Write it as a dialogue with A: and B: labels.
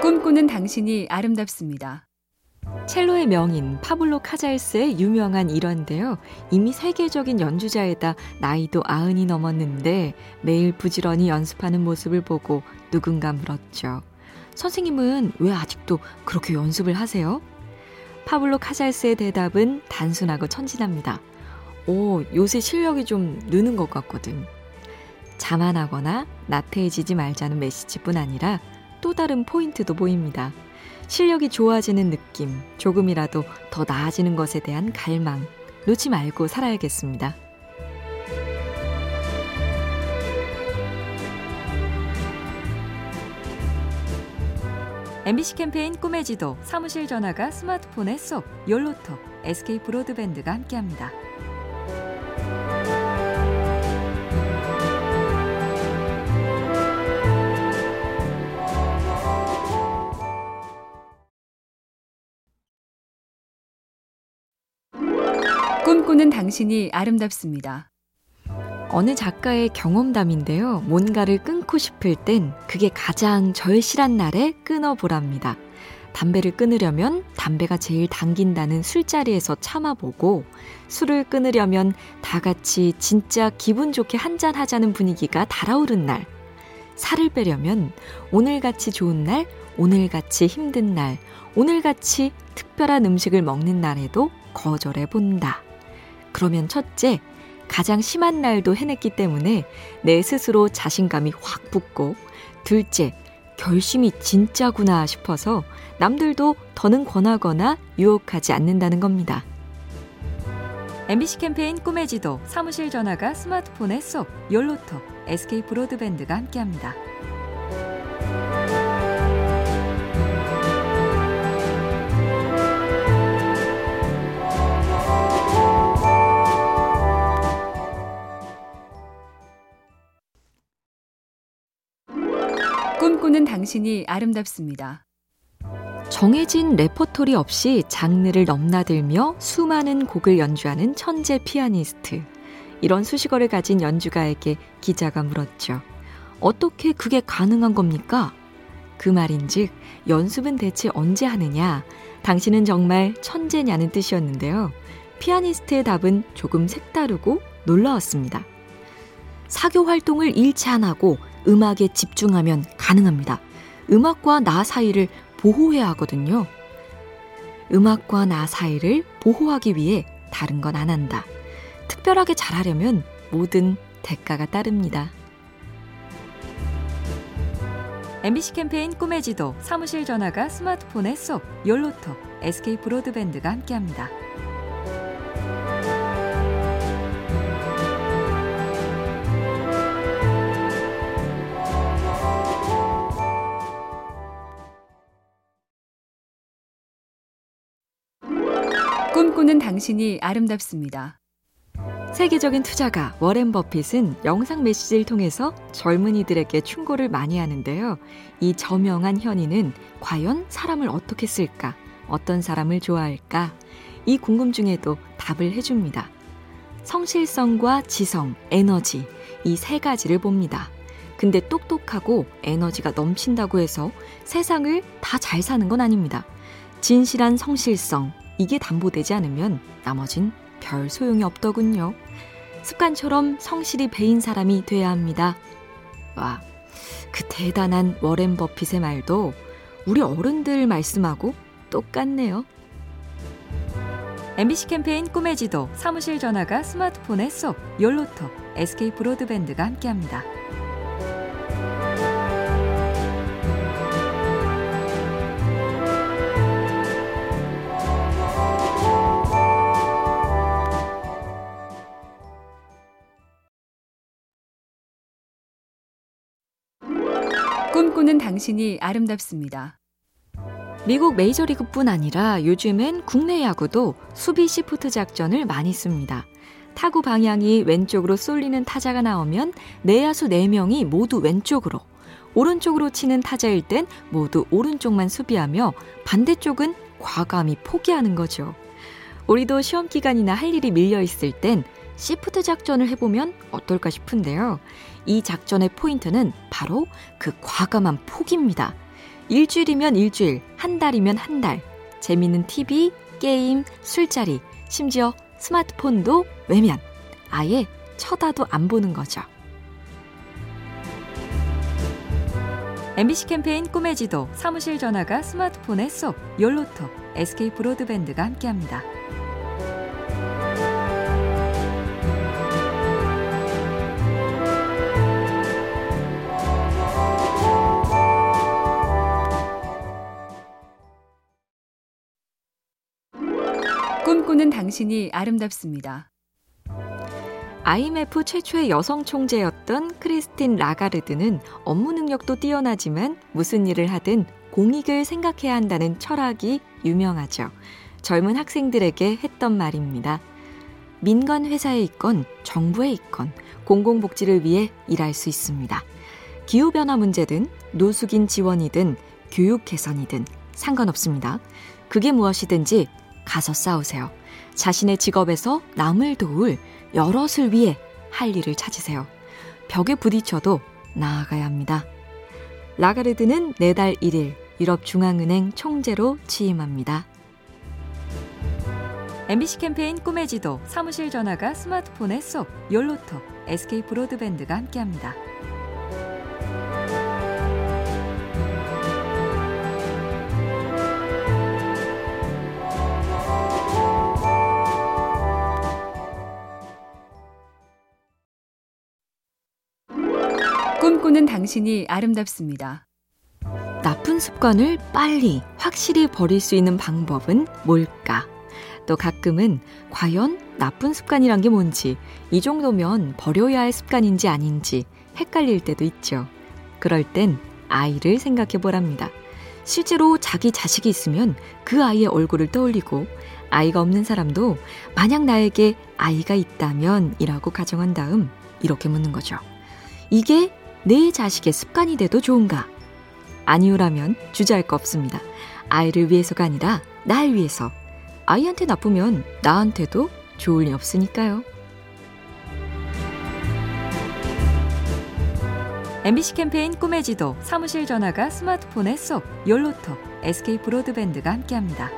A: 꿈꾸는 당신이 아름답습니다.
B: 첼로의 명인 파블로 카잘스의 유명한 일화인데요. 이미 세계적인 연주자에다 나이도 아흔이 넘었는데 매일 부지런히 연습하는 모습을 보고 누군가 물었죠. 선생님은 왜 아직도 그렇게 연습을 하세요? 파블로 카잘스의 대답은 단순하고 천진합니다. 오, 요새 실력이 좀 느는 것 같거든. 자만하거나 나태해지지 말자는 메시지뿐 아니라 또 다른 포인트도 보입니다. 실력이 좋아지는 느낌, 조금이라도 더 나아지는 것에 대한 갈망, 놓지 말고 살아야겠습니다. MBC 캠페인 꿈의 지도, 사무실 전화가 스마트폰에 쏙, 열로톡, SK 브로드밴드가 함께합니다.
A: 꿈꾸는 당신이 아름답습니다.
B: 어느 작가의 경험담인데요. 뭔가를 끊고 싶을 땐 그게 가장 절실한 날에 끊어보랍니다. 담배를 끊으려면 담배가 제일 당긴다는 술자리에서 참아보고 술을 끊으려면 다 같이 진짜 기분 좋게 한잔 하자는 분위기가 달아오른 날. 살을 빼려면 오늘같이 좋은 날, 오늘같이 힘든 날, 오늘같이 특별한 음식을 먹는 날에도 거절해 본다. 그러면 첫째, 가장 심한 날도 해냈기 때문에 내 스스로 자신감이 확 붙고, 둘째, 결심이 진짜구나 싶어서 남들도 더는 권하거나 유혹하지 않는다는 겁니다. MBC 캠페인 꿈의 지도, 사무실 전화가 스마트폰에 쏙, 열로톡, SK 브로드밴드가 함께합니다.
A: 꿈꾸는 당신이 아름답습니다.
B: 정해진 레퍼토리 없이 장르를 넘나들며 수많은 곡을 연주하는 천재 피아니스트. 이런 수식어를 가진 연주가에게 기자가 물었죠. 어떻게 그게 가능한 겁니까? 그 말인즉 연습은 대체 언제 하느냐? 당신은 정말 천재냐는 뜻이었는데요. 피아니스트의 답은 조금 색다르고 놀라웠습니다. 사교 활동을 일치 안 하고 음악에 집중하면 가능합니다. 음악과 나 사이를 보호해야 하거든요. 음악과 나 사이를 보호하기 위해 다른 건 안 한다. 특별하게 잘하려면 모든 대가가 따릅니다. MBC 캠페인 꿈의 지도, 사무실 전화가 스마트폰에 쏙, 열로톡, SK 브로드밴드가 함께합니다.
A: 꿈꾸는 당신이 아름답습니다.
B: 세계적인 투자가 워렌 버핏은 영상 메시지를 통해서 젊은이들에게 충고를 많이 하는데요. 이 저명한 현인은 과연 사람을 어떻게 쓸까? 어떤 사람을 좋아할까? 이 궁금증에도 답을 해줍니다. 성실성과 지성, 에너지, 이 세 가지를 봅니다. 근데 똑똑하고 에너지가 넘친다고 해서 세상을 다 잘 사는 건 아닙니다. 진실한 성실성, 이게 담보되지 않으면 나머진 별 소용이 없더군요. 습관처럼 성실히 배인 사람이 돼야 합니다. 와, 그 대단한 워렌 버핏의 말도 우리 어른들 말씀하고 똑같네요. MBC 캠페인 꿈의 지도, 사무실 전화가 스마트폰에 쏙, 열로톡, SK 브로드밴드가 함께합니다.
A: 꿈꾸는 당신이 아름답습니다.
B: 미국 메이저리그뿐 아니라 요즘엔 국내 야구도 수비 시프트 작전을 많이 씁니다. 타구 방향이 왼쪽으로 쏠리는 타자가 나오면 내야수 4명이 모두 왼쪽으로, 오른쪽으로 치는 타자일 땐 모두 오른쪽만 수비하며 반대쪽은 과감히 포기하는 거죠. 우리도 시험 기간이나 할 일이 밀려 있을 땐 시프트 작전을 해보면 어떨까 싶은데요. 이 작전의 포인트는 바로 그 과감한 포기입니다. 일주일이면 일주일, 한 달이면 한 달. 재미있는 TV, 게임, 술자리, 심지어 스마트폰도 외면. 아예 쳐다도 안 보는 거죠. MBC 캠페인 꿈의 지도, 사무실 전화가 스마트폰에 쏙, 열로톡, SK 브로드밴드가 함께합니다.
A: 꿈꾸는 당신이 아름답습니다.
B: IMF 최초의 여성 총재였던 크리스틴 라가르드는 업무 능력도 뛰어나지만 무슨 일을 하든 공익을 생각해야 한다는 철학이 유명하죠. 젊은 학생들에게 했던 말입니다. 민간 회사에 있건 정부에 있건 공공복지를 위해 일할 수 있습니다. 기후변화 문제든 노숙인 지원이든 교육 개선이든 상관없습니다. 그게 무엇이든지 가서 싸우세요. 자신의 직업에서 남을 도울 여럿을 위해 할 일을 찾으세요. 벽에 부딪혀도 나아가야 합니다. 라가르드는 내달 1일 유럽 중앙은행 총재로 취임합니다. MBC 캠페인 꿈의 지도, 사무실 전화가 스마트폰에 쏙, 열로톡, SK 브로드밴드가 함께합니다.
A: 꿈꾸는 당신이 아름답습니다.
B: 나쁜 습관을 빨리, 확실히 버릴 수 있는 방법은 뭘까? 또 가끔은 과연 나쁜 습관이란 게 뭔지, 이 정도면 버려야 할 습관인지 아닌지 헷갈릴 때도 있죠. 그럴 땐 아이를 생각해 보랍니다. 실제로 자기 자식이 있으면 그 아이의 얼굴을 떠올리고 아이가 없는 사람도 만약 나에게 아이가 있다면 이라고 가정한 다음 이렇게 묻는 거죠. 이게 내 자식의 습관이 돼도 좋은가? 아니오라면 주저할 거 없습니다. 아이를 위해서가 아니라 날 위해서. 아이한테 나쁘면 나한테도 좋을 리 없으니까요. MBC 캠페인 꿈의 지도, 사무실 전화가 스마트폰에 쏙, 열로톡, SK 브로드밴드가 함께합니다.